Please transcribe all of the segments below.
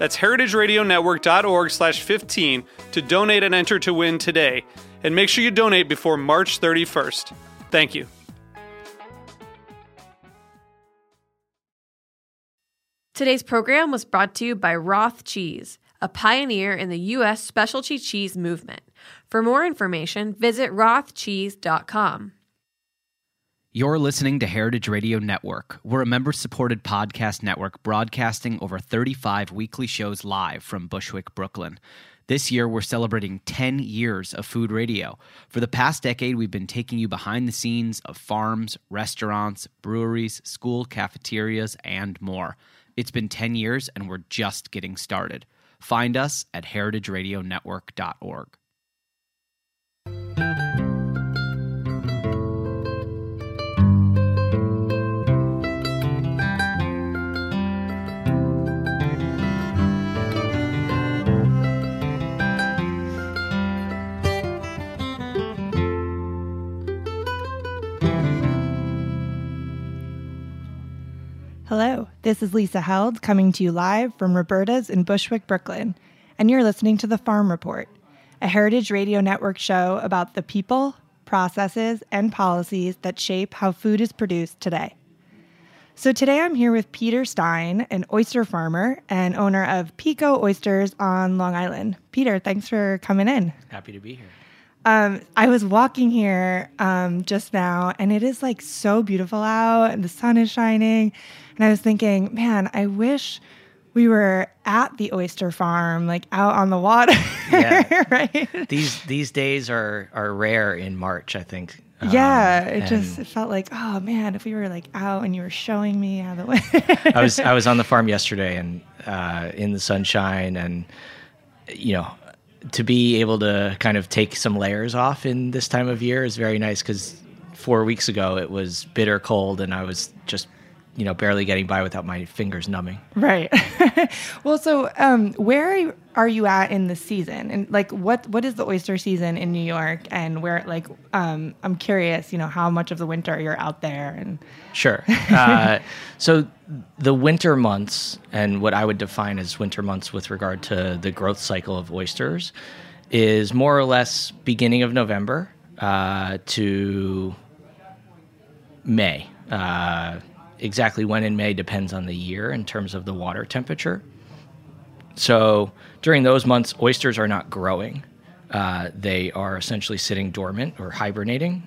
That's heritageradionetwork.org slash 15 to donate and enter to win today. And make sure you donate before March 31st. Thank you. Today's program was brought to you by Roth Cheese, a pioneer in the U.S. specialty cheese movement. For more information, visit rothcheese.com. You're listening to Heritage Radio Network. We're a member supported podcast network broadcasting over 35 weekly shows live from Bushwick, Brooklyn. This year, we're celebrating 10 years of food radio. For the past decade, we've been taking you behind the scenes of farms, restaurants, breweries, school cafeterias, and more. It's been 10 years, and we're just getting started. Find us at heritageradionetwork.org. Hello, this is Lisa Held coming to you live from Roberta's in Bushwick, Brooklyn, and you're listening to The Farm Report, a Heritage Radio Network show about the people, processes, and policies that shape how food is produced today. So today I'm here with Peter Stein, an oyster farmer and owner of Peeko Oysters on Long Island. Peter, thanks for coming in. Happy to be here. Um, I was walking here um, just now, and it is like so beautiful out, and the sun is shining. And I was thinking, man, I wish we were at the oyster farm, like out on the water. Yeah. right? These these days are are rare in March, I think. Um, yeah, it just it felt like, oh man, if we were like out and you were showing me how the way. I was I was on the farm yesterday and uh, in the sunshine and you know to be able to kind of take some layers off in this time of year is very nice because four weeks ago it was bitter cold and I was just you know barely getting by without my fingers numbing. Right. well, so um, where are you at in the season, and like what what is the oyster season in New York, and where like um, I'm curious, you know, how much of the winter you're out there, and Sure. Uh, so the winter months, and what I would define as winter months with regard to the growth cycle of oysters, is more or less beginning of November uh, to May. Uh, exactly when in May depends on the year in terms of the water temperature. So during those months, oysters are not growing. Uh, they are essentially sitting dormant or hibernating.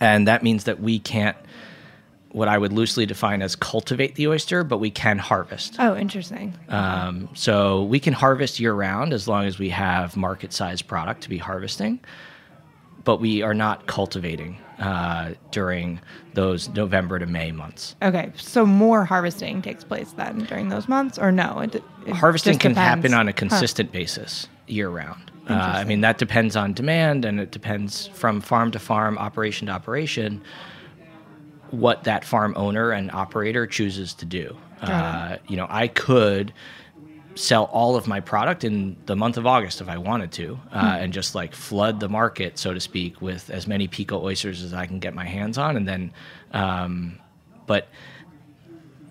And that means that we can't, what I would loosely define as cultivate the oyster, but we can harvest. oh, interesting. Um, so we can harvest year round as long as we have market sized product to be harvesting, but we are not cultivating uh, during those November to May months. Okay, so more harvesting takes place then during those months, or no? It, it Harvesting can depends. happen on a Huh. consistent basis year round. Uh, I mean, that depends on demand and it depends from farm to farm, operation to operation, what that farm owner and operator chooses to do. Uh, you know, I could sell all of my product in the month of August if I wanted to, uh, and just like flood the market, so to speak, with as many Peeko oysters as I can get my hands on, and then, um, but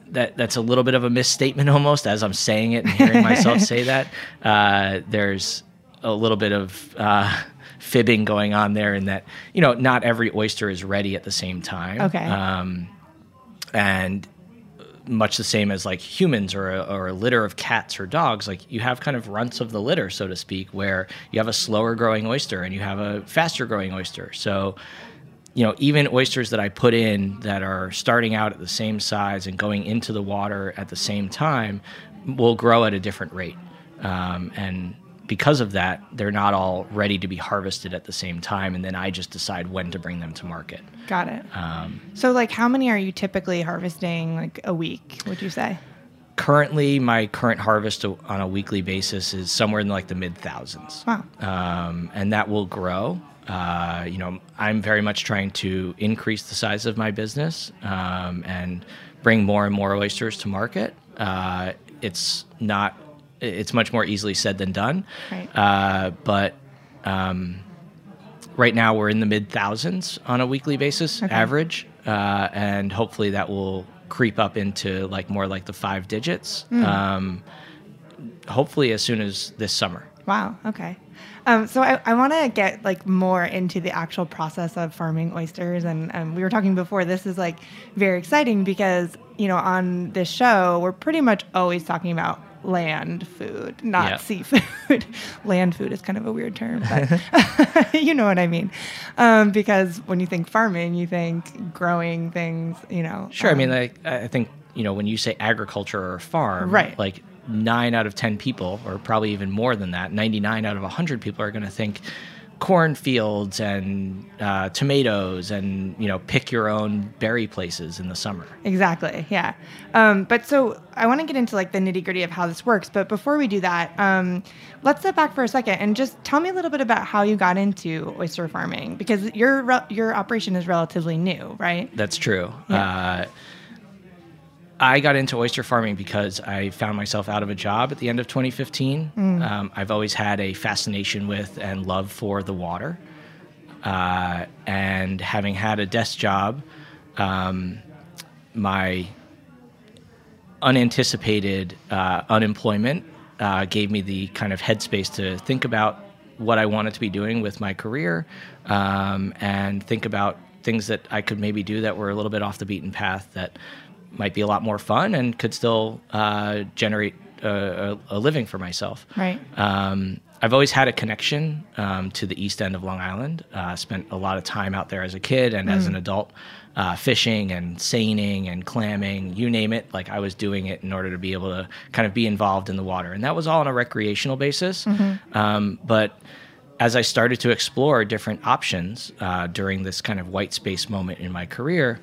that that's a little bit of a misstatement almost as I'm saying it and hearing myself say that. Uh, there's a little bit of uh, fibbing going on there in that you know not every oyster is ready at the same time. Okay. Um, and much the same as like humans or a, or a litter of cats or dogs. Like you have kind of runts of the litter, so to speak, where you have a slower growing oyster and you have a faster growing oyster. So, you know, even oysters that I put in that are starting out at the same size and going into the water at the same time will grow at a different rate. Um, and because of that, they're not all ready to be harvested at the same time. And then I just decide when to bring them to market. Got it. Um, so, like, how many are you typically harvesting, like, a week, would you say? currently, my current harvest on a weekly basis is somewhere in like the mid thousands. Wow. Um, and that will grow. Uh, you know, I'm very much trying to increase the size of my business um, and bring more and more oysters to market. Uh, it's not. It's much more easily said than done. Right. Uh, but um, right now we're in the mid thousands on a weekly basis Okay. average, uh, and hopefully that will creep up into like more like the five digits. Hmm. Um, hopefully as soon as this summer. Wow. Okay. Um, so I, I want to get like more into the actual process of farming oysters, and um, we were talking before. This is like very exciting because you know on this show we're pretty much always talking about land food, not Yeah. seafood. land food is kind of a weird term, but you know what I mean. Um, because when you think farming, you think growing things. You know. Sure. I mean, um, like I think you know when you say agriculture or farm, Right. Like nine out of ten people, or probably even more than that, ninety-nine out of hundred people are going to think cornfields and uh, tomatoes and you know pick your own berry places in the summer. Exactly. Yeah. Um, but so I want to get into like the nitty gritty of how this works. But before we do that, um, let's step back for a second and just tell me a little bit about how you got into oyster farming because your re- your operation is relatively new, right? That's true. Yeah. Uh, I got into oyster farming because I found myself out of a job at the end of 2015. Um, I've always had a fascination with and love for the water. Uh, and having had a desk job, um, my unanticipated uh, unemployment uh, gave me the kind of headspace to think about what I wanted to be doing with my career um, and think about things that I could maybe do that were a little bit off the beaten path that might be a lot more fun and could still uh, generate a, a, a living for myself. Right. Um, I've always had a connection um, to the east end of Long Island. Uh, spent a lot of time out there as a kid and as an adult, uh, fishing and seining and clamming, you name it. Like I was doing it in order to be able to kind of be involved in the water, and that was all on a recreational basis. Um, but as I started to explore different options uh, during this kind of white space moment in my career,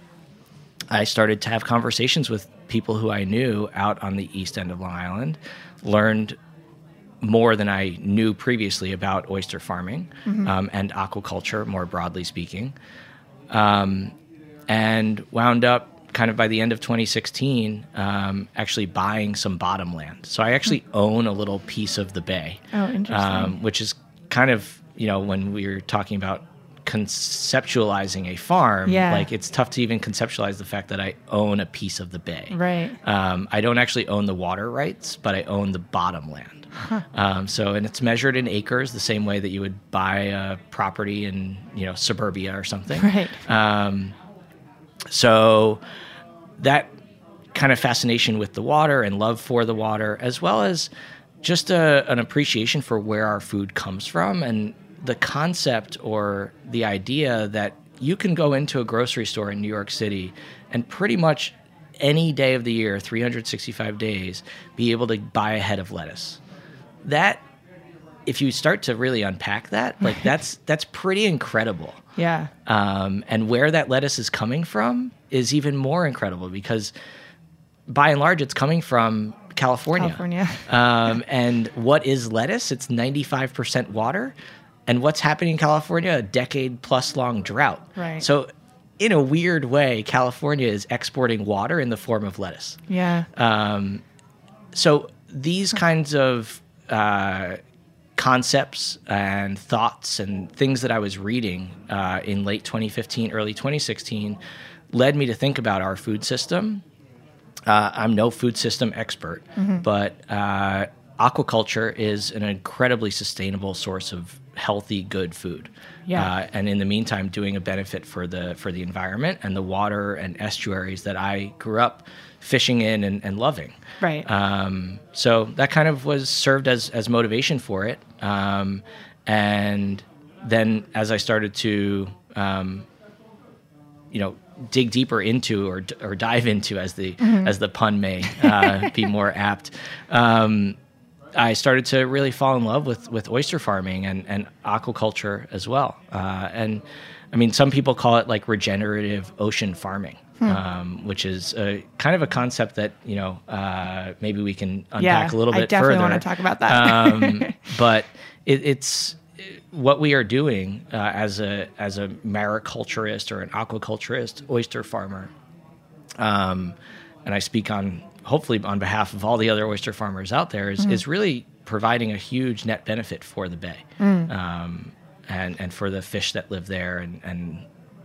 I started to have conversations with people who I knew out on the east end of Long Island, learned more than I knew previously about oyster farming um, and aquaculture, more broadly speaking, um, and wound up kind of by the end of 2016 um, actually buying some bottom land. So I actually own a little piece of the bay, Oh, interesting. um, which is kind of you know when we were talking about conceptualizing a farm Yeah. like it's tough to even conceptualize the fact that i own a piece of the bay Right. um, I don't actually own the water rights, but I own the bottom land. Um, so, and it's measured in acres, the same way that you would buy a property in, you know, suburbia or something. Right. Um, so that kind of fascination with the water and love for the water, as well as just a, an appreciation for where our food comes from and the concept or the idea that you can go into a grocery store in New York City and pretty much any day of the year, 365 days, be able to buy a head of lettuce. That if you start to really unpack that, like that's that's pretty incredible Yeah. um, and where that lettuce is coming from is even more incredible because by and large it's coming from California. California. um, and what is lettuce? It's 95% water. And what's happening in California? A decade plus long drought. Right. So, in a weird way, California is exporting water in the form of lettuce. Yeah. Um, so these kinds of uh, concepts and thoughts and things that I was reading uh, in late 2015, early 2016 led me to think about our food system. Uh, I'm no food system expert, but uh, aquaculture is an incredibly sustainable source of healthy, good food. Yeah. Uh, and in the meantime, doing a benefit for the for the environment and the water and estuaries that I grew up fishing in and, and loving. Right. Um, so that kind of was served as as motivation for it. Um, and then as I started to, um, you know, dig deeper into or or dive into, as the as the pun may uh, be more apt. Um, I started to really fall in love with with oyster farming and and aquaculture as well. Uh, and I mean, some people call it like regenerative ocean farming. Um, which is a, kind of a concept that you know uh, maybe we can unpack Yeah, a little bit I definitely further. wanna talk about that. um, but it, it's what we are doing uh, as a as a mariculturist or an aquaculturist, oyster farmer. Um, and I speak on hopefully on behalf of all the other oyster farmers out there is, Mm-hmm. is really providing a huge net benefit for the bay Mm. um, and and for the fish that live there and and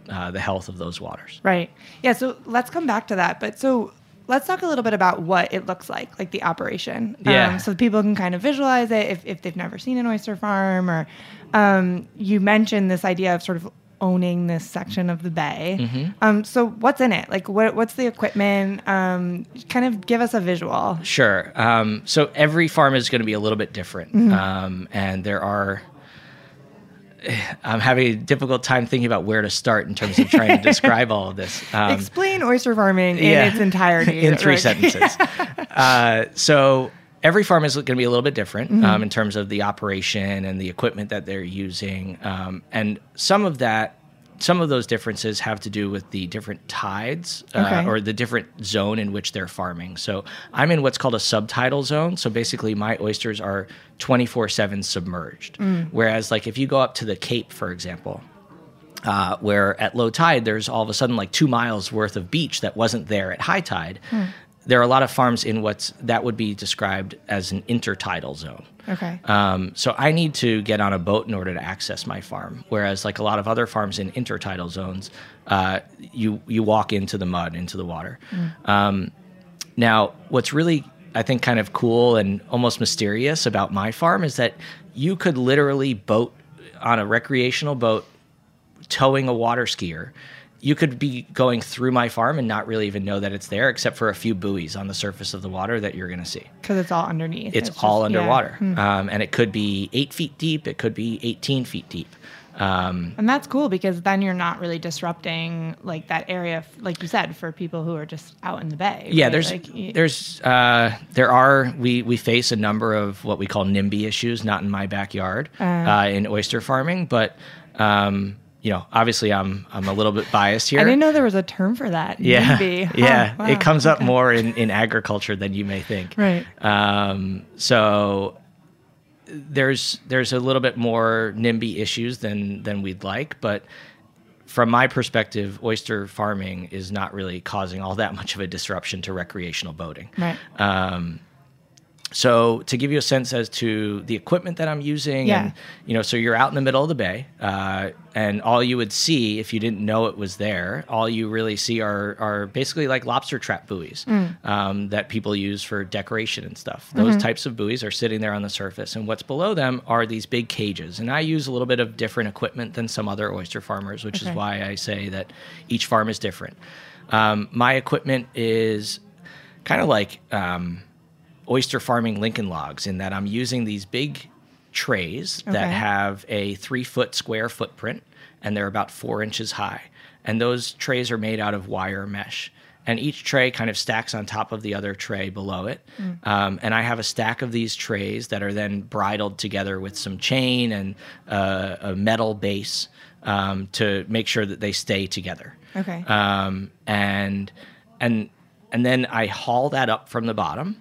uh, the health of those waters. Right. Yeah. So let's come back to that. But so let's talk a little bit about what it looks like, like the operation. Yeah. Um, so people can kind of visualize it if, if they've never seen an oyster farm or um, you mentioned this idea of sort of owning this section of the bay. Mm-hmm. Um, so what's in it? Like what, what's the equipment? Um, kind of give us a visual. Sure. Um, so every farm is going to be a little bit different, Mm-hmm. um, and there are. I'm having a difficult time thinking about where to start in terms of trying to describe all of this. Um, Explain oyster farming in yeah. its entirety. in three sentences. uh, so every farm is going to be a little bit different Mm-hmm. um, in terms of the operation and the equipment that they're using, um, and some of that. Some of those differences have to do with the different tides uh, Okay. or the different zone in which they're farming. So I'm in what's called a subtidal zone. So basically, my oysters are 24 7 submerged. Mm. Whereas, like, if you go up to the Cape, for example, uh, where at low tide there's all of a sudden like two miles worth of beach that wasn't there at high tide. There are a lot of farms in what's that would be described as an intertidal zone. Okay. Um, so I need to get on a boat in order to access my farm. Whereas, like a lot of other farms in intertidal zones, uh, you you walk into the mud, into the water. Um, now, what's really I think kind of cool and almost mysterious about my farm is that you could literally boat on a recreational boat, towing a water skier. You could be going through my farm and not really even know that it's there, except for a few buoys on the surface of the water that you're going to see Because it's all underneath. it's, just- all yeah. underwater Hmm. um, and it could be eight feet deep it could be 18 feet deep um, And that's cool because then you're not really disrupting like that area, f- like you said, for people who are just out in the bay. yeah right? there's Like, there's uh, there are we we face a number of what we call NIMBY issues not in my backyard uh, in oyster farming but um, you know obviously I'm I'm a little bit biased here I didn't know there was a term for that. yeah. Huh, yeah wow, it comes up okay. more in, in agriculture than you may think Right. um, so there's there's a little bit more NIMBY issues than than we'd like, but from my perspective, oyster farming is not really causing all that much of a disruption to recreational boating. Right. Um, so to give you a sense as to the equipment that I'm using, Yeah. and you know, so you're out in the middle of the bay, uh, and all you would see if you didn't know it was there, all you really see are are basically like lobster trap buoys um, that people use for decoration and stuff. Those types of buoys are sitting there on the surface, and what's below them are these big cages. And I use a little bit of different equipment than some other oyster farmers, which Okay. is why I say that each farm is different. Um, my equipment is kind of like um, oyster farming Lincoln logs in that I'm using these big trays that have a three foot square footprint and they're about four inches high. And those trays are made out of wire mesh. And each tray kind of stacks on top of the other tray below it. Um, and I have a stack of these trays that are then bridled together with some chain and uh, a metal base um, to make sure that they stay together Okay. um, and and and then I haul that up from the bottom,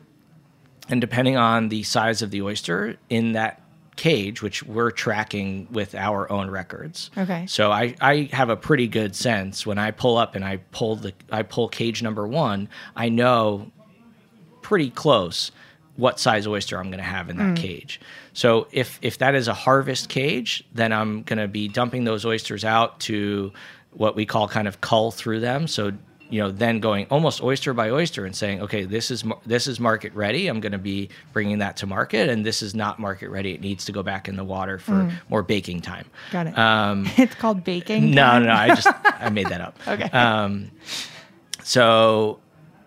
and depending on the size of the oyster in that cage, which we're tracking with our own records. Okay. So I, I have a pretty good sense when I pull up and I pull the I pull cage number one, I know pretty close what size oyster I'm going to have in that hmm. cage. So if if that is a harvest cage, then I'm going to be dumping those oysters out to what we call kind of cull through them. So you know then going almost oyster by oyster and saying okay this is this is market ready i'm going to be bringing that to market and this is not market ready it needs to go back in the water for more baking time Got it. um, it's called baking. no time? no no i just i made that up Okay. um, so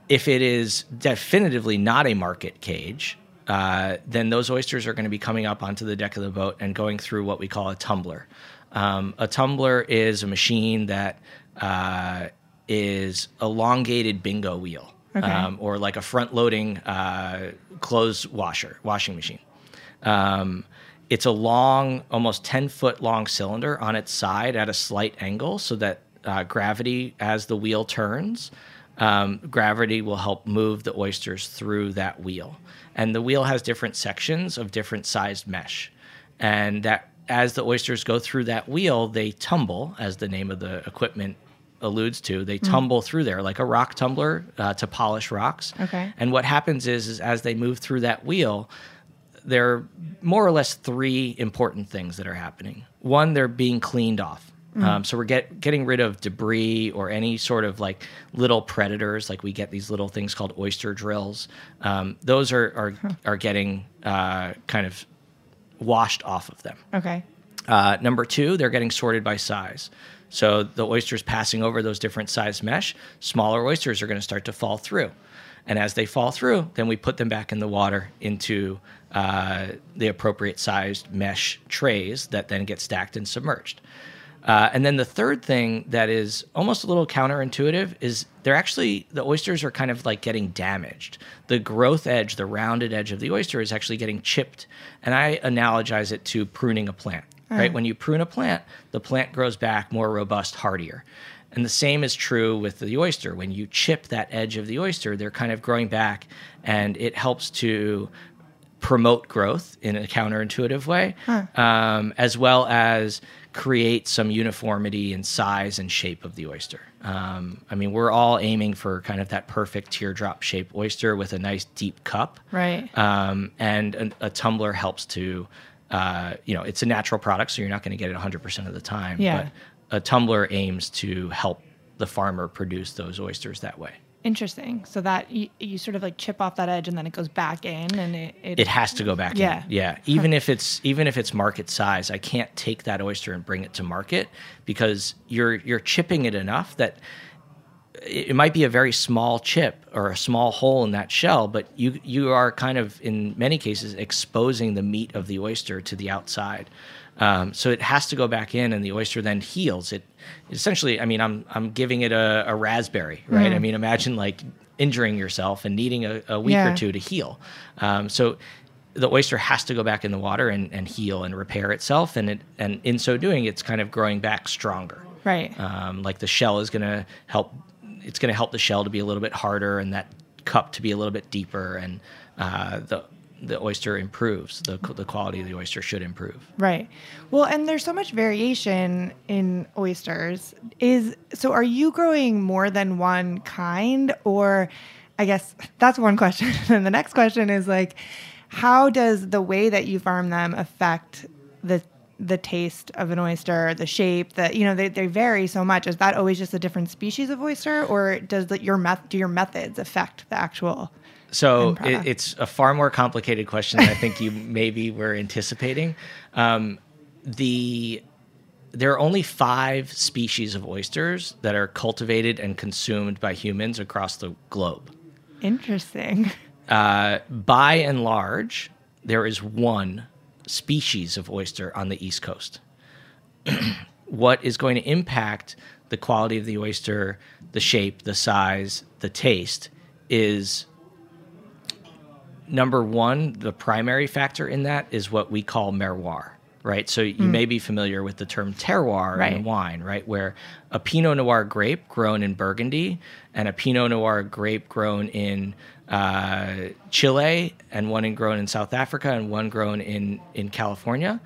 if it is definitively not a market cage, uh, then those oysters are going to be coming up onto the deck of the boat and going through what we call a tumbler. Um, a tumbler is a machine that uh, is elongated bingo wheel, Okay. um, or like a front-loading uh, clothes washer, washing machine. Um, it's a long, almost 10 foot long cylinder on its side at a slight angle so that uh, gravity, as the wheel turns, um, gravity will help move the oysters through that wheel. And the wheel has different sections of different sized mesh. And that as the oysters go through that wheel, they tumble, as the name of the equipment alludes to. They tumble through there like a rock tumbler uh, to polish rocks. Okay. And what happens is, is as they move through that wheel, there are more or less three important things that are happening. One, they're being cleaned off. Um, so we're get, getting rid of debris or any sort of like little predators. Like we get these little things called oyster drills. Um, those are are, are getting uh, kind of washed off of them. Okay. Uh, number two, they're getting sorted by size. So the oysters passing over those different size mesh, smaller oysters are going to start to fall through. And as they fall through, then we put them back in the water into uh, the appropriate sized mesh trays that then get stacked and submerged. Uh, and then the third thing that is almost a little counterintuitive is they're actually, the oysters are kind of like getting damaged. The growth edge, the rounded edge of the oyster is actually getting chipped. And I analogize it to pruning a plant, right? When you prune a plant, the plant grows back more robust, hardier. And the same is true with the oyster. When you chip that edge of the oyster, they're kind of growing back and it helps to promote growth in a counterintuitive way, um, as well as create some uniformity in size and shape of the oyster. Um, I mean, we're all aiming for kind of that perfect teardrop shaped oyster with a nice deep cup. Right. Um, and a, a tumbler helps to, uh, you know, it's a natural product, so you're not going to get it 100% of the time. Yeah. But a tumbler aims to help the farmer produce those oysters that way. Interesting. So that you, you sort of like chip off that edge and then it goes back in and it it, It has to go back Yeah. in. Yeah. Even if it's even if it's market size, I can't take that oyster and bring it to market because you're you're chipping it enough that it might be a very small chip or a small hole in that shell, but you you are kind of in many cases exposing the meat of the oyster to the outside. Um, so it has to go back in, and the oyster then heals. It essentially, I mean, I'm I'm giving it a, a raspberry, right? I mean, imagine like injuring yourself and needing a, a week Yeah. or two to heal. Um, so the oyster has to go back in the water and, and heal and repair itself, and it and in so doing, it's kind of growing back stronger. right. Um, like the shell is going to help. It's going to help the shell to be a little bit harder, and that cup to be a little bit deeper, and uh, the the oyster improves. the The quality of the oyster should improve. Right. Well, and there's so much variation in oysters. Is so are you growing more than one kind or I guess that's one question. and the next question is like how does the way that you farm them affect the the taste of an oyster, the shape, that you know they, they vary so much. Is that always just a different species of oyster, or does the, your meth do your methods affect the actual? So it, it's a far more complicated question than I think you maybe were anticipating. Um, the there are only five species of oysters that are cultivated and consumed by humans across the globe. Interesting. Uh, by and large, there is one species of oyster on the East Coast. what is going to impact the quality of the oyster, the shape, the size, the taste is number one, the primary factor in that is what we call merroir, right? So you hmm. may be familiar with the term terroir Right. in wine, right? Where a Pinot Noir grape grown in Burgundy and a Pinot Noir grape grown in uh, Chile and one in grown in South Africa and one grown in, in California.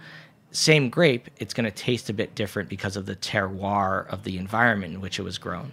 Same grape, it's going to taste a bit different because of the terroir of the environment in which it was grown.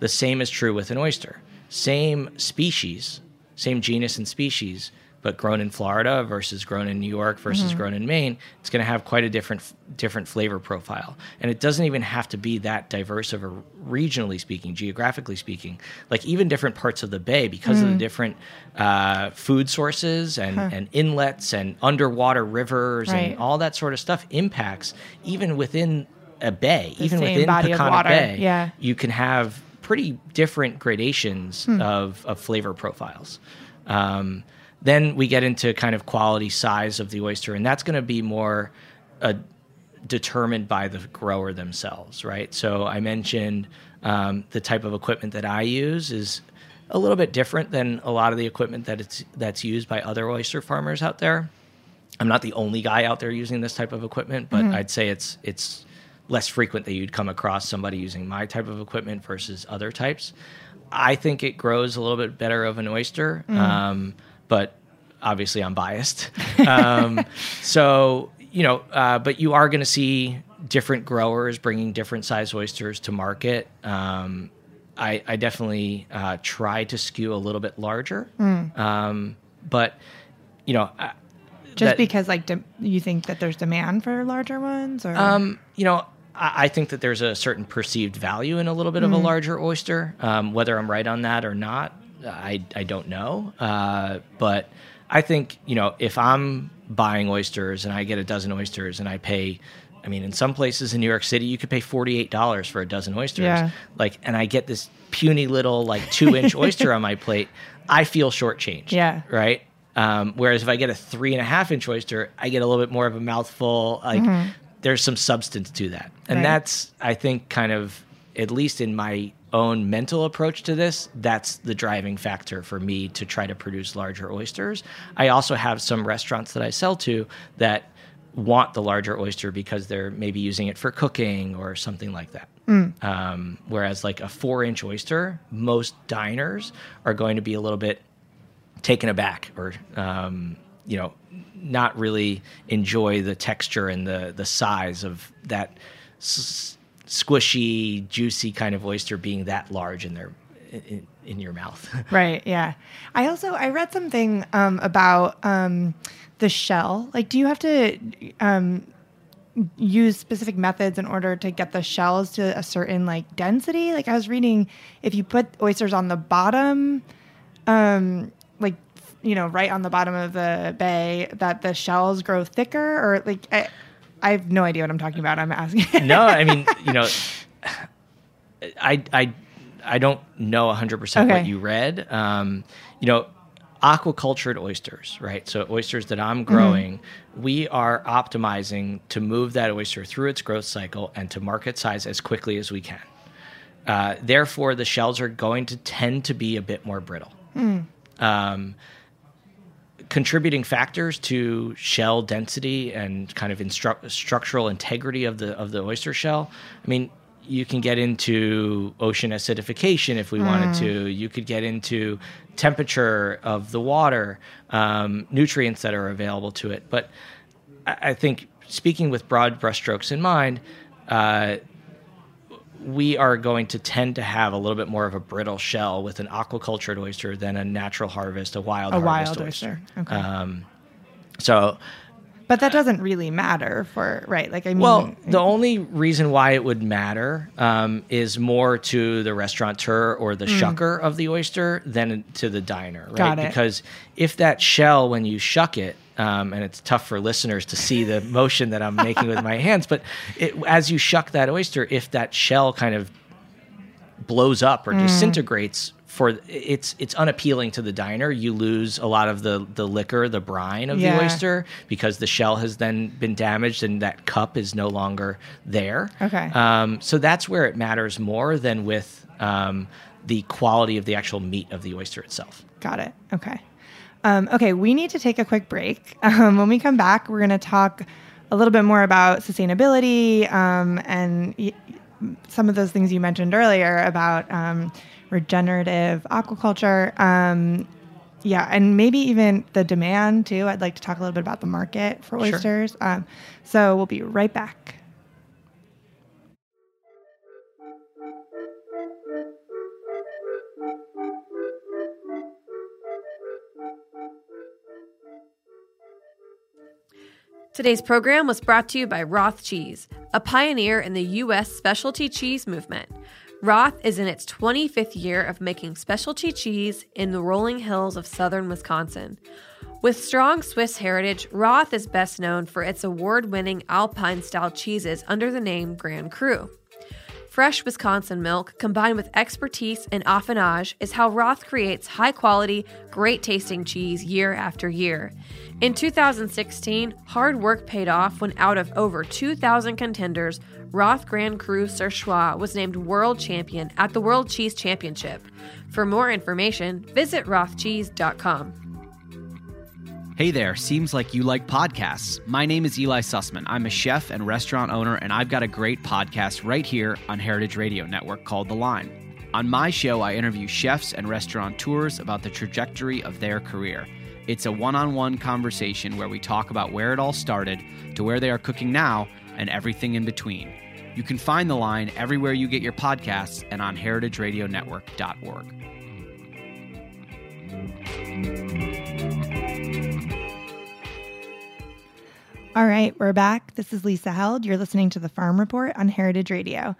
The same is true with an oyster. Same species, same genus and species, but grown in Florida versus grown in New York versus grown in Maine, it's going to have quite a different different flavor profile. And it doesn't even have to be that diverse of a regionally speaking, geographically speaking. Like even different parts of the bay, because of the different uh, food sources and, and inlets and underwater rivers Right. and all that sort of stuff impacts even within a bay, even within Peconic Bay. yeah. You can have pretty different gradations of, of flavor profiles. Um, then we get into kind of quality size of the oyster, and that's going to be more uh, determined by the grower themselves, right? So I mentioned um, the type of equipment that I use is a little bit different than a lot of the equipment that it's that's used by other oyster farmers out there. I'm not the only guy out there using this type of equipment, but I'd say it's it's less frequent that you'd come across somebody using my type of equipment versus other types. I think it grows a little bit better of an oyster, um, but obviously I'm biased. um, so you know, uh, but you are going to see different growers bringing different size oysters to market. Um, I, I definitely uh, try to skew a little bit larger, um, but you know. I- Just that- because like de- you think that there's demand for larger ones, or um, you know, I, I think that there's a certain perceived value in a little bit of a larger oyster. Um, whether I'm right on that or not, I I don't know. Uh, but I think you know if I'm buying oysters and I get a dozen oysters and I pay. I mean, in some places in New York City, you could pay forty-eight dollars for a dozen oysters. Yeah. Like, and I get this puny little like two-inch oyster on my plate. I feel shortchanged. Yeah. Right. Um, whereas if I get a three and a half inch oyster, I get a little bit more of a mouthful. Like there's some substance to that. And Right. that's, I think, kind of, at least in my own mental approach to this, that's the driving factor for me to try to produce larger oysters. I also have some restaurants that I sell to that want the larger oyster because they're maybe using it for cooking or something like that. Um, whereas, like a four inch oyster, most diners are going to be a little bit taken aback or um, you know not really enjoy the texture and the the size of that s- squishy juicy kind of oyster being that large in their in, in your mouth Right. Yeah. I also I read something um, about um, the shell. Like, do you have to um, use specific methods in order to get the shells to a certain like density? Like, I was reading if you put oysters on the bottom, um, like you know, right on the bottom of the bay, that the shells grow thicker, or like I, I have no idea what I'm talking about. I'm asking. no i mean you know i i i don't know 100% what you read. Um, you know aquacultured oysters right? So oysters that i'm growing we are optimizing to move that oyster through its growth cycle and to market size as quickly as we can. Uh, therefore the shells are going to tend to be a bit more brittle. Um, contributing factors to shell density and kind of instru- structural integrity of the of the oyster shell. I mean, you can get into ocean acidification if we wanted to. You could get into temperature of the water, um, nutrients that are available to it. But I, I think speaking with broad brushstrokes in mind. Uh, we are going to tend to have a little bit more of a brittle shell with an aquacultured oyster than a natural harvest, a wild A harvest wild oyster. Okay. Um, so, but that doesn't really matter for right. Like, I mean, well, the only reason why it would matter um, is more to the restaurateur or the shucker of the oyster than to the diner, right? Mm. Got it. Because if that shell, when you shuck it, um, and it's tough for listeners to see the motion that I'm making with my hands, but it, as you shuck that oyster, if that shell kind of blows up Mm. or disintegrates for it's it's unappealing to the diner you lose a lot of the the liquor the brine of Yeah. the oyster because the shell has then been damaged and that cup is no longer there Okay. um, so that's where it matters more than with um, the quality of the actual meat of the oyster itself Got it. Okay. Um, okay, we need to take a quick break. Um, when we come back, we're going to talk a little bit more about sustainability um, and y- some of those things you mentioned earlier about um, regenerative aquaculture. Um, yeah, and maybe even the demand too. I'd like to talk a little bit about the market for Sure. oysters. Um, so we'll be right back. Today's program was brought to you by Roth Cheese, a pioneer in the U.S. specialty cheese movement. Roth is in its 25th year of making specialty cheese in the rolling hills of southern Wisconsin. With strong Swiss heritage, Roth is best known for its award winning Alpine style cheeses under the name Grand Cru. Fresh Wisconsin milk combined with expertise in affinage is how Roth creates high quality, great tasting cheese year after year. In 2016, hard work paid off when out of over 2,000 contenders, Roth Grand Cru Surchoix was named world champion at the World Cheese Championship. For more information, visit rothcheese.com. Hey there, seems like you like podcasts. My name is Eli Sussman. I'm a chef and restaurant owner, and I've got a great podcast right here on Heritage Radio Network called The Line. On my show, I interview chefs and restaurateurs about the trajectory of their career. It's a one on one conversation where we talk about where it all started to where they are cooking now and everything in between. You can find The Line everywhere you get your podcasts and on heritageradionetwork.org. All right, we're back. This is Lisa Held. You're listening to the Farm Report on Heritage Radio.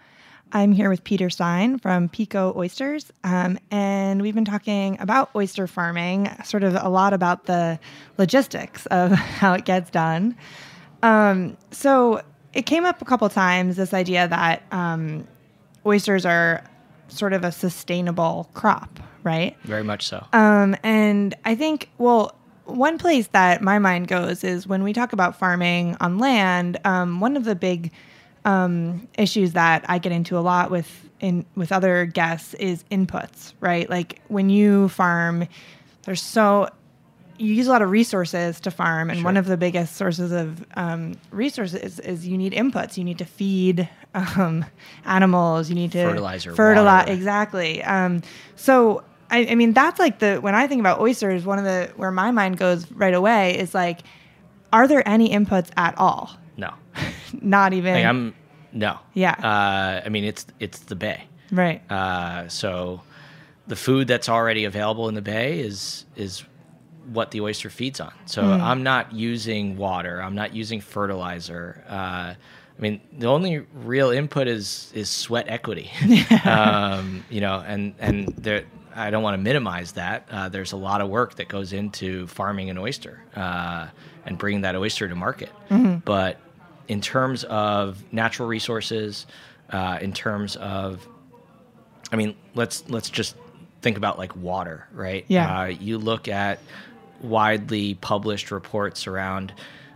I'm here with Peter Stein from Peeko Oysters, um, and we've been talking about oyster farming, sort of a lot about the logistics of how it gets done. Um, so it came up a couple times this idea that um, oysters are sort of a sustainable crop, right? Very much so. Um, and I think, well, one place that my mind goes is when we talk about farming on land. Um, one of the big um, issues that I get into a lot with in with other guests is inputs, right? Like when you farm, there's so you use a lot of resources to farm, and Sure. one of the biggest sources of um, resources is, is you need inputs. You need to feed um, animals. You need to Fertilizer, fertilize water. exactly. Um, so I, I mean, that's like the when I think about oysters, one of the where my mind goes right away is like, are there any inputs at all? No. Not even. Like I'm no. Yeah. Uh, I mean it's it's the bay. right. Uh, so the food that's already available in the bay is is what the oyster feeds on. So I'm not using water. I'm not using fertilizer. Uh, I mean, the only real input is is sweat equity. um, you know, and and there. I don't want to minimize that. Uh, there's a lot of work that goes into farming an oyster uh, and bringing that oyster to market. But in terms of natural resources, uh, in terms of I mean, let's let's just think about like water, right? Yeah. Uh, you look at widely published reports around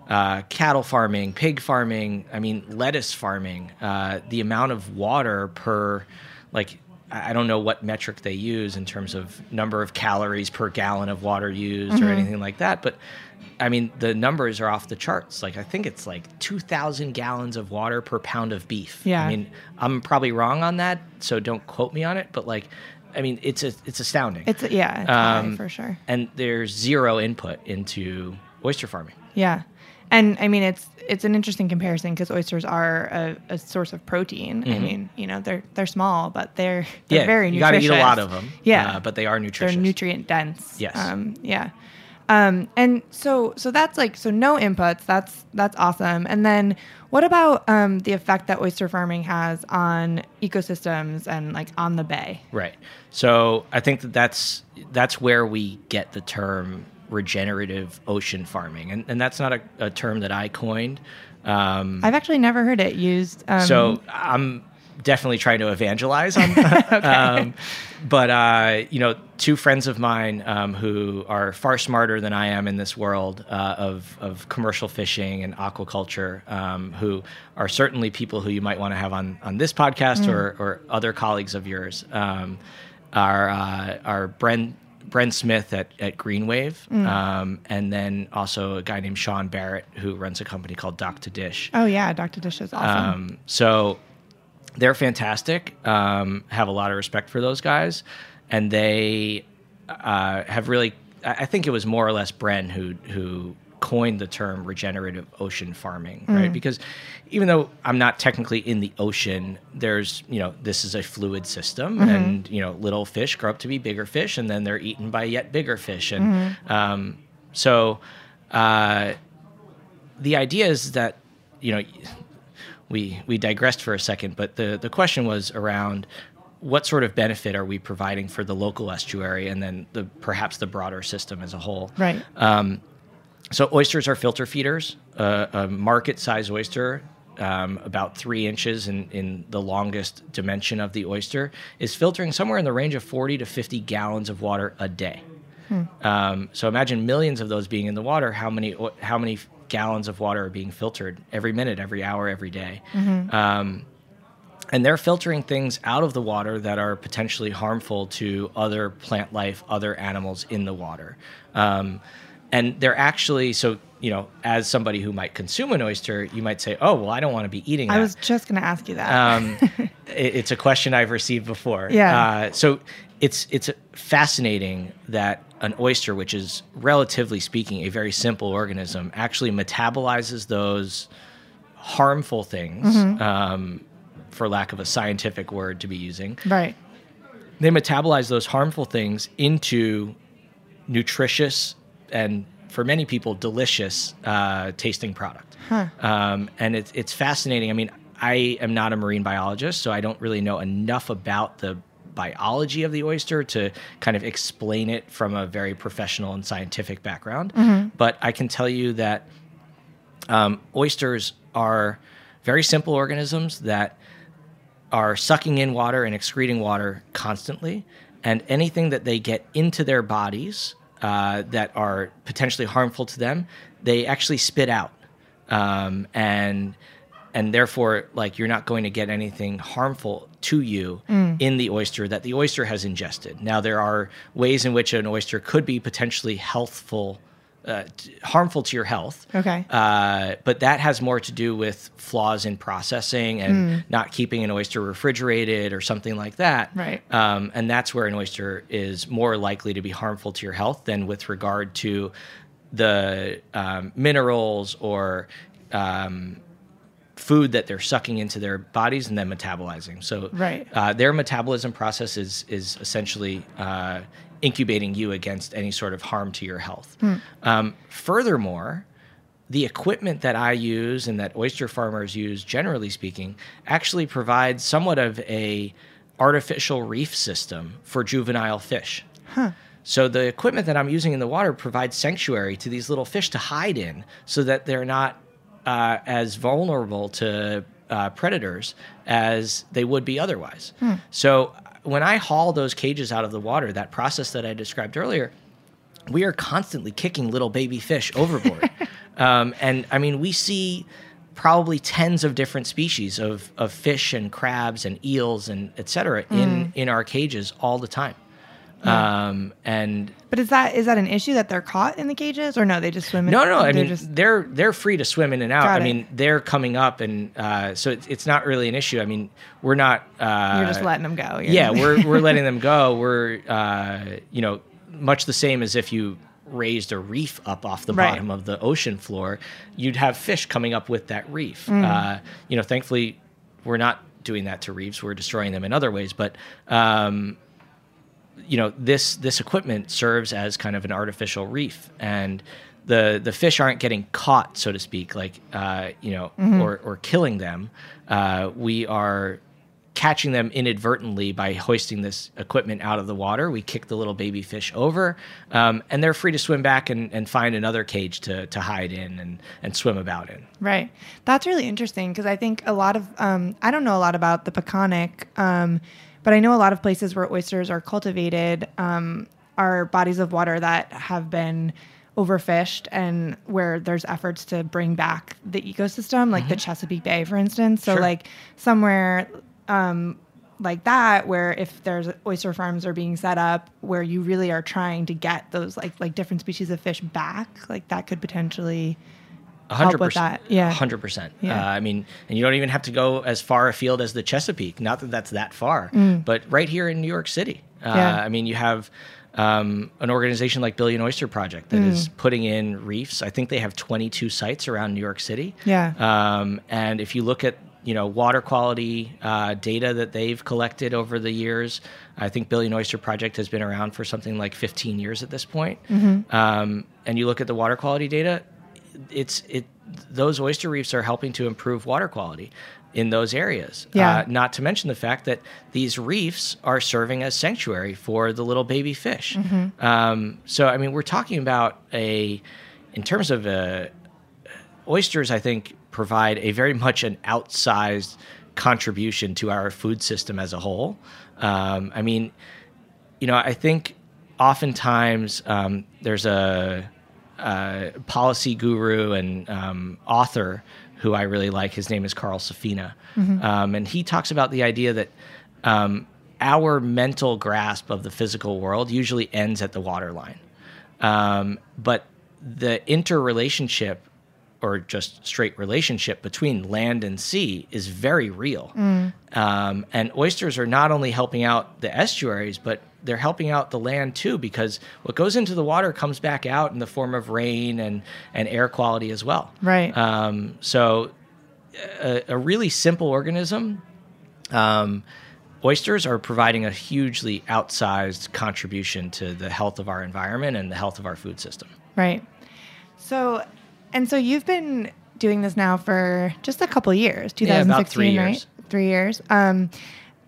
uh, cattle farming, pig farming. I mean, lettuce farming. Uh, the amount of water per, like, I don't know what metric they use in terms of number of calories per gallon of water used Mm-hmm. or anything like that, but. I mean, the numbers are off the charts. Like, I think it's like 2,000 gallons of water per pound of beef. Yeah. I mean, I'm probably wrong on that, so don't quote me on it. But like, I mean, it's a, it's astounding. It's yeah, it's Um, for sure. and there's zero input into oyster farming. Yeah, and I mean it's it's an interesting comparison because oysters are a, a source of protein. I mean, you know, they're they're small, but they're, they're Mm-hmm. yeah, very you got to nutritious. eat a lot of them. Yeah, uh, but they are nutritious. they're nutrient dense. Yes. Um, yeah. Um, and so so that's like so no inputs. That's that's awesome. And then what about um, the effect that oyster farming has on ecosystems and like on the bay? Right. So I think that that's that's where we get the term regenerative ocean farming, and and that's not a, a term that I coined. Um, I've actually never heard it used. Um, so I'm definitely trying to evangelize on um, but uh, you know two friends of mine um, who are far smarter than i am in this world uh, of, of commercial fishing and aquaculture um, who are certainly people who you might want to have on, on this podcast or, or other colleagues of yours um, are, uh, are Bren, Bren Smith at, at Greenwave, um, and then also a guy named Sean Barrett who runs a company called Dock to Dish. oh yeah, Dock to Dish is awesome. Um, so they're fantastic. Um, have a lot of respect for those guys, and they uh, have really. I I think it was more or less Bren who who coined the term regenerative ocean farming, right? Because even though I'm not technically in the ocean, there's you know this is a fluid system, and you know little fish grow up to be bigger fish, and then they're eaten by yet bigger fish, and um, so. Uh, the idea is that you know we we digressed for a second, but the the question was around what sort of benefit are we providing for the local estuary and then the perhaps the broader system as a whole. Right. Um, so oysters are filter feeders. Uh, a market size oyster, um, about three inches in, in the longest dimension of the oyster, is filtering somewhere in the range of 40 to 50 gallons of water a day. Um, so imagine millions of those being in the water. How many how many gallons of water are being filtered every minute, every hour, every day? Um, and they're filtering things out of the water that are potentially harmful to other plant life, other animals in the water. Um, and they're actually so you know, as somebody who might consume an oyster, you might say, "Oh, well, I don't want to be eating." That. I was just going to ask you that. um, it- it's a question I've received before. Yeah. Uh, so it's it's fascinating that an oyster, which is relatively speaking a very simple organism, actually metabolizes those harmful things, um, for lack of a scientific word to be using. right. They metabolize those harmful things into nutritious and for many people delicious uh, tasting product. Um, and it's it's fascinating. I mean, I am not a marine biologist, so I don't really know enough about the biology of the oyster to kind of explain it from a very professional and scientific background. But I can tell you that um, oysters are very simple organisms that are sucking in water and excreting water constantly, and anything that they get into their bodies uh, that are potentially harmful to them, they actually spit out, um, and and therefore, like you're not going to get anything harmful to you in the oyster that the oyster has ingested. Now, there are ways in which an oyster could be potentially healthful. Uh, t- harmful to your health. Okay. Uh, but that has more to do with flaws in processing and not keeping an oyster refrigerated or something like that. Right. Um, and that's where an oyster is more likely to be harmful to your health than with regard to the um, minerals or um, food that they're sucking into their bodies and then metabolizing. So Right. uh, their metabolism process is is essentially uh, incubating you against any sort of harm to your health. Um, furthermore, the equipment that I use and that oyster farmers use, generally speaking, actually provides somewhat of a artificial reef system for juvenile fish. So the equipment that I'm using in the water provides sanctuary to these little fish to hide in, so that they're not uh, as vulnerable to uh, predators as they would be otherwise. So when I haul those cages out of the water, that process that I described earlier, we are constantly kicking little baby fish overboard. um, and I mean, we see probably tens of different species of, of fish and crabs and eels and et cetera in, in our cages all the time. Um, and But is that is that an issue that they're caught in the cages or no? They just swim. In, no, no, I mean just they're they're free to swim in and out. Got I it. mean they're coming up, and uh, so it's, it's not really an issue. I mean we're not. Uh, you're just letting them go. You're yeah, we're we're letting them go. We're uh, you know much the same as if you raised a reef up off the Right. bottom of the ocean floor, you'd have fish coming up with that reef. Mm. Uh, you know, thankfully we're not doing that to reefs. We're destroying them in other ways, but. Um, you know this this equipment serves as kind of an artificial reef and the the fish aren't getting caught so to speak like uh, you know or or killing them. Uh, we are catching them inadvertently by hoisting this equipment out of the water. We kick the little baby fish over um, and they're free to swim back and, and find another cage to, to hide in and, and swim about in. Right. That's really interesting because I think a lot of um, I don't know a lot about the Peconic, um, but I know a lot of places where oysters are cultivated um, are bodies of water that have been overfished and where there's efforts to bring back the ecosystem, like the Chesapeake Bay, for instance. So Sure. like somewhere um, like that, where if there's oyster farms are being set up where you really are trying to get those like like different species of fish back, like that could potentially help hundred with percent. that. Yeah. hundred percent. Yeah. Uh, I mean, and you don't even have to go as far afield as the Chesapeake. Not that that's that far, but right here in New York City. Uh, Mm. Yeah. I mean, you have um, an organization like Billion Oyster Project that is Mm. putting in reefs. I think they have 22 sites around New York City. Yeah. Um, and if you look at you know water quality uh, data that they've collected over the years, I think Billion Oyster Project has been around for something like 15 years at this point. Mm-hmm. Um, and you look at the water quality data, it's it those oyster reefs are helping to improve water quality in those areas. Yeah. Uh, not to mention the fact that these reefs are serving as sanctuary for the little baby fish. Um, so, I mean, we're talking about a, in terms of uh oysters, I think, provide a very much an outsized contribution to our food system as a whole. Um, I mean, you know, I think oftentimes um, there's a, a policy guru and um, author who I really like. His name is Carl Safina. Um, and he talks about the idea that um, our mental grasp of the physical world usually ends at the waterline. Um, but the interrelationship or just straight relationship between land and sea is very real. Um, and oysters are not only helping out the estuaries, but they're helping out the land too, because what goes into the water comes back out in the form of rain and, and air quality as well. Right. Um, so, a, a really simple organism. Um, oysters are providing a hugely outsized contribution to the health of our environment and the health of our food system. Right. So, and so you've been doing this now for just a couple years, 2016, Yeah, about three right? years. Three years. Um,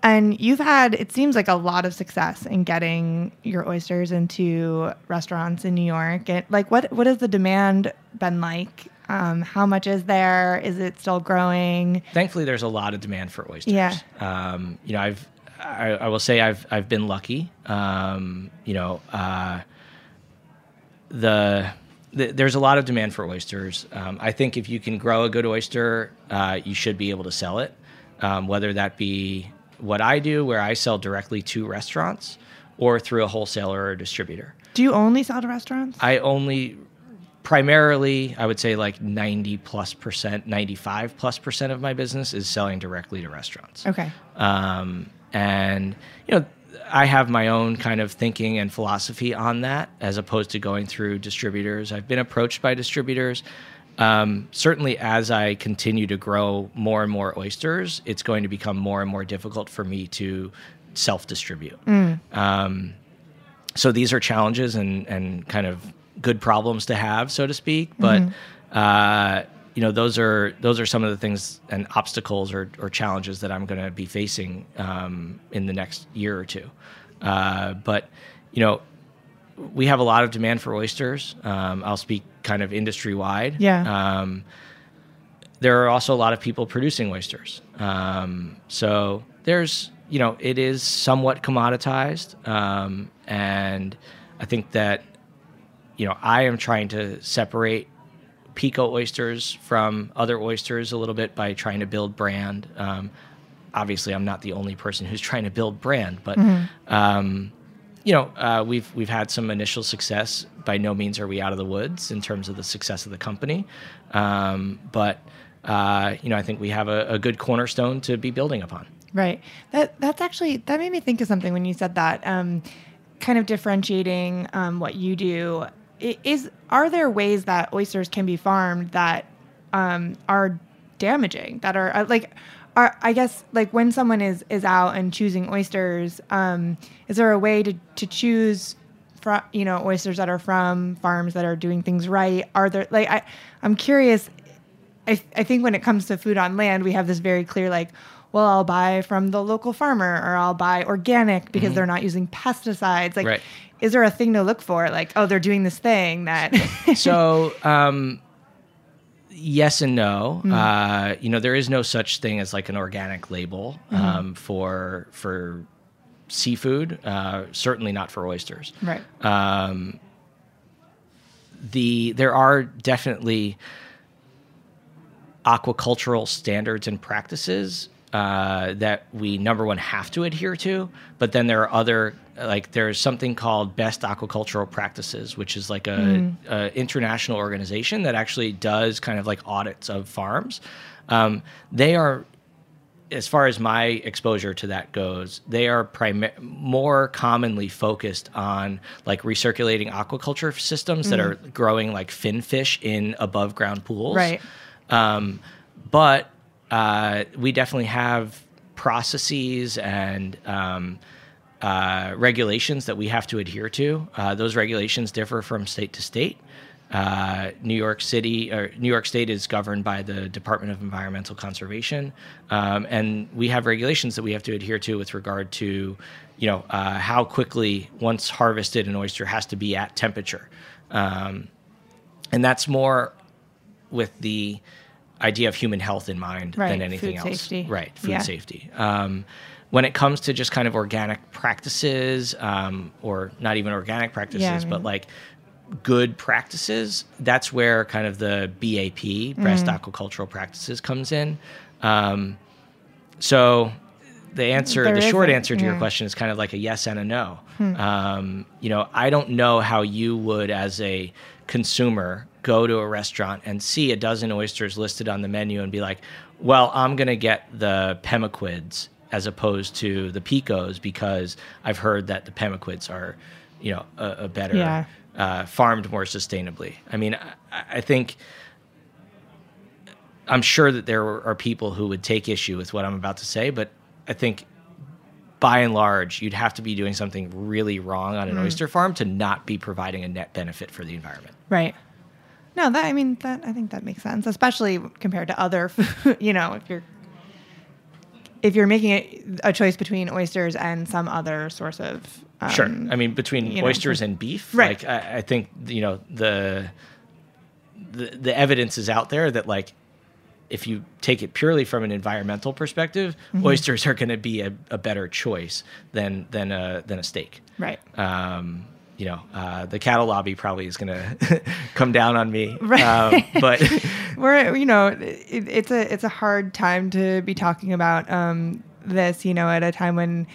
and you've had, it seems like a lot of success in getting your oysters into restaurants in New York. And like, what what has the demand been like? Um, how much is there? Is it still growing? Thankfully, there's a lot of demand for oysters. Yeah. Um, you know, I've I, I will say I've I've been lucky. Um, you know, uh, the, the there's a lot of demand for oysters. Um, I think if you can grow a good oyster, uh, you should be able to sell it. Um, whether that be what I do, where I sell directly to restaurants, or through a wholesaler or a distributor. Do you only sell to restaurants? I only primarily I would say like 90 plus percent, 95 plus percent of my business is selling directly to restaurants. okay. Um, and you know, I have my own kind of thinking and philosophy on that, as opposed to going through distributors. I've been approached by distributors. Um, certainly, as I continue to grow more and more oysters, it's going to become more and more difficult for me to self distribute. Um, so these are challenges and, and kind of good problems to have, so to speak. But uh, you know, those are those are some of the things and obstacles or, or challenges that I'm going to be facing um, in the next year or two. Uh, but you know, we have a lot of demand for oysters. Um, I'll speak kind of industry wide. Yeah. Um, there are also a lot of people producing oysters. Um, so there's, you know, it is somewhat commoditized. Um, and I think that, you know, I am trying to separate Peeko oysters from other oysters a little bit by trying to build brand. Um, obviously, I'm not the only person who's trying to build brand, but, um, you know, uh, we've we've had some initial success. By no means are we out of the woods in terms of the success of the company, um, but uh, you know, I think we have a, a good cornerstone to be building upon. Right. That that's actually that made me think of something when you said that. Um, kind of differentiating um, what you do is are there ways that oysters can be farmed that um, are damaging that are uh, like are I guess like when someone is is out and choosing oysters, um, is there a way to to choose from you know oysters that are from farms that are doing things right? Are there like I I'm curious I, I think when it comes to food on land, we have this very clear like, well, I'll buy from the local farmer or I'll buy organic because they're not using pesticides. Like, Right. Is there a thing to look for? Like, oh, they're doing this thing that. so um, yes and no uh, you know there is no such thing as like an organic label um, for for seafood uh, certainly not for oysters right. um, the there are definitely aquacultural standards and practices uh, that we number one have to adhere to, but then there are other like there's something called best aquacultural practices, which is like a, a international organization that actually does kind of like audits of farms. Um, they are as far as my exposure to that goes, they are primi- more commonly focused on like recirculating aquaculture systems that are growing like fin fish in above ground pools. Right. Um, but uh, we definitely have processes and um, uh, regulations that we have to adhere to. Uh, those regulations differ from state to state. Uh, New York City or New York State is governed by the Department of Environmental Conservation, um, and we have regulations that we have to adhere to with regard to, you know, uh, how quickly once harvested an oyster has to be at temperature, um, and that's more with the idea of human health in mind Right, than anything food else. safety. Right, food Yeah. safety. Um, when it comes to just kind of organic practices, um, or not even organic practices, Yeah, I but like good practices, that's where kind of the BAP, breast Mm-hmm. aquacultural practices, comes in. Um, so the answer, There the short answer to your yeah. Hmm. question is kind of like a yes and a no. Um, you know, I don't know how you would, as a consumer, go to a restaurant and see a dozen oysters listed on the menu and be like, well, I'm going to get the pemaquids as opposed to the Peekos because I've heard that the pemaquids are, you know, a, a better Yeah. uh, farmed more sustainably. I mean, I, I think I'm sure that there are people who would take issue with what I'm about to say, but I think by and large, you'd have to be doing something really wrong on an oyster farm to not be providing a net benefit for the environment. Right. No, that I mean that I think that makes sense, especially compared to other, you know, if you're if you're making a, a choice between oysters and some other source of um, Sure. I mean, between you know, oysters and beef, Right. like I, I think you know the, the the evidence is out there that like if you take it purely from an environmental perspective, Mm-hmm. oysters are going to be a, a better choice than than a than a steak. right. Um, you know, uh, the cattle lobby probably is going to come down on me, Right. um, but We're you know it, it's a it's a hard time to be talking about um, this you know at a time when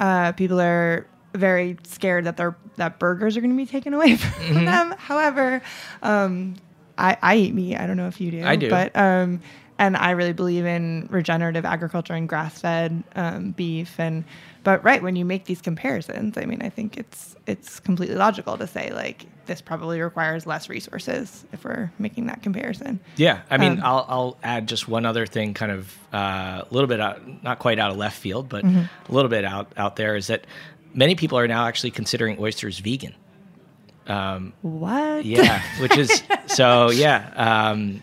uh, people are very scared that their that burgers are going to be taken away from Mm-hmm. them. However, um, I, I eat meat. I don't know if you do. I do. but um, and I really believe in regenerative agriculture and grass fed um, beef and. But right when you make these comparisons, I mean, I think it's it's completely logical to say like this probably requires less resources if we're making that comparison. Yeah, I mean, Um, I'll, I'll add just one other thing, kind of uh, a little bit out, not quite out of left field, but Mm-hmm. a little bit out out there is that many people are now actually considering oysters vegan. What? Yeah, which is so. Yeah, um,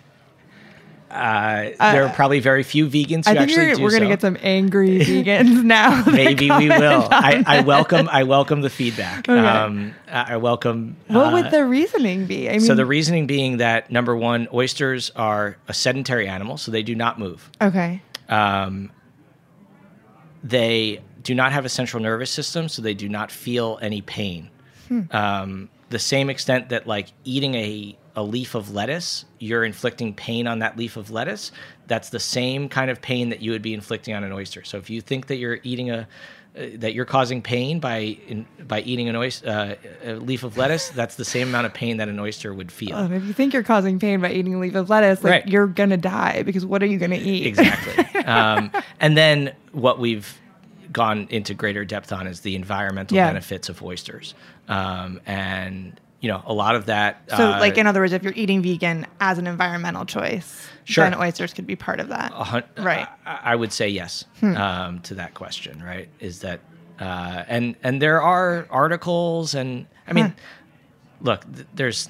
uh, there are probably very few vegans who I think actually you're, do we're gonna get some angry vegans now. Maybe we will. I, I welcome. I welcome the feedback. Okay. Um, I welcome. What uh, would the reasoning be? I mean, so the reasoning being that number one, oysters are a sedentary animal, so they do not move. okay, they do not have a central nervous system, so they do not feel any pain. Um, the same extent that like eating a a leaf of lettuce, you're inflicting pain on that leaf of lettuce. That's the same kind of pain that you would be inflicting on an oyster. So if you think that you're eating a uh, that you're causing pain by in, by eating an oyster, uh, a leaf of lettuce, that's the same amount of pain that an oyster would feel. um, if you think you're causing pain by eating a leaf of lettuce, like Right. you're gonna die because what are you gonna eat? Exactly. um, and then what we've gone into greater depth on is the environmental Yeah. benefits of oysters. Um, and, you know, a lot of that. So, uh, like in other words, if you're eating vegan as an environmental choice, Sure. then oysters could be part of that. hun- Right. Hmm. I, I would say yes um, to that question, right? Is that, uh, and, and there are articles and, I mean, Huh. look, th- there's,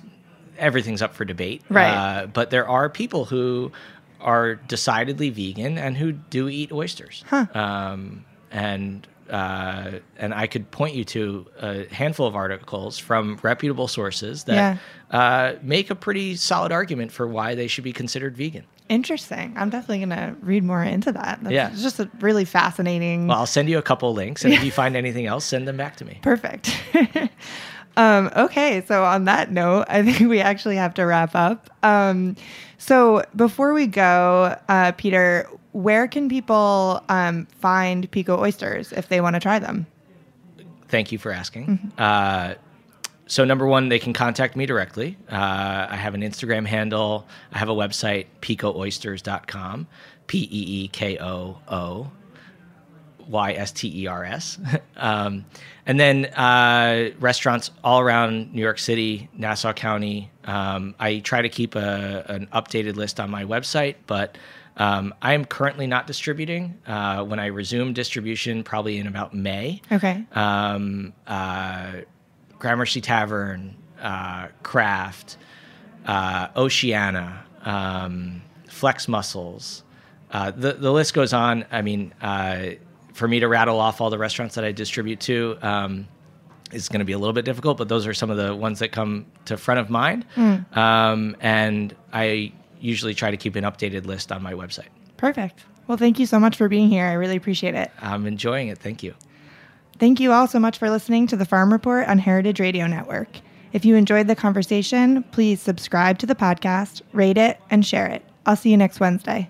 everything's up for debate. Right. Uh, but there are people who are decidedly vegan and who do eat oysters. Um, and uh, and I could point you to a handful of articles from reputable sources that uh, make a pretty solid argument for why they should be considered vegan. Interesting. I'm definitely gonna read more into that. That's Yeah. it's just a really fascinating. Well, I'll send you a couple links, and if you find anything else, send them back to me. Perfect. um, okay, so on that note, I think we actually have to wrap up. Um, so before we go, uh, Peter, where can people um, find Peeko oysters if they want to try them? Thank you for asking. Uh, so, number one, they can contact me directly. Uh, I have an Instagram handle. I have a website, peekooysters.com, P E E K O O Y S T E R S. Um, and then uh, restaurants all around New York City, Nassau County. Um, I try to keep a, an updated list on my website, but um, I am currently not distributing. Uh, when I resume distribution, probably in about May, Okay. um, uh, Gramercy Tavern, uh, Craft, uh, Oceana, um, Flex Mussels. Uh, the the list goes on. I mean, uh, for me to rattle off all the restaurants that I distribute to um, is going to be a little bit difficult. But those are some of the ones that come to front of mind. Mm. Um, and I usually try to keep an updated list on my website. Perfect. Well, thank you so much for being here. I really appreciate it. I'm enjoying it. Thank you. Thank you all so much for listening to the Farm Report on Heritage Radio Network. If you enjoyed the conversation, please subscribe to the podcast, rate it, and share it. I'll see you next Wednesday.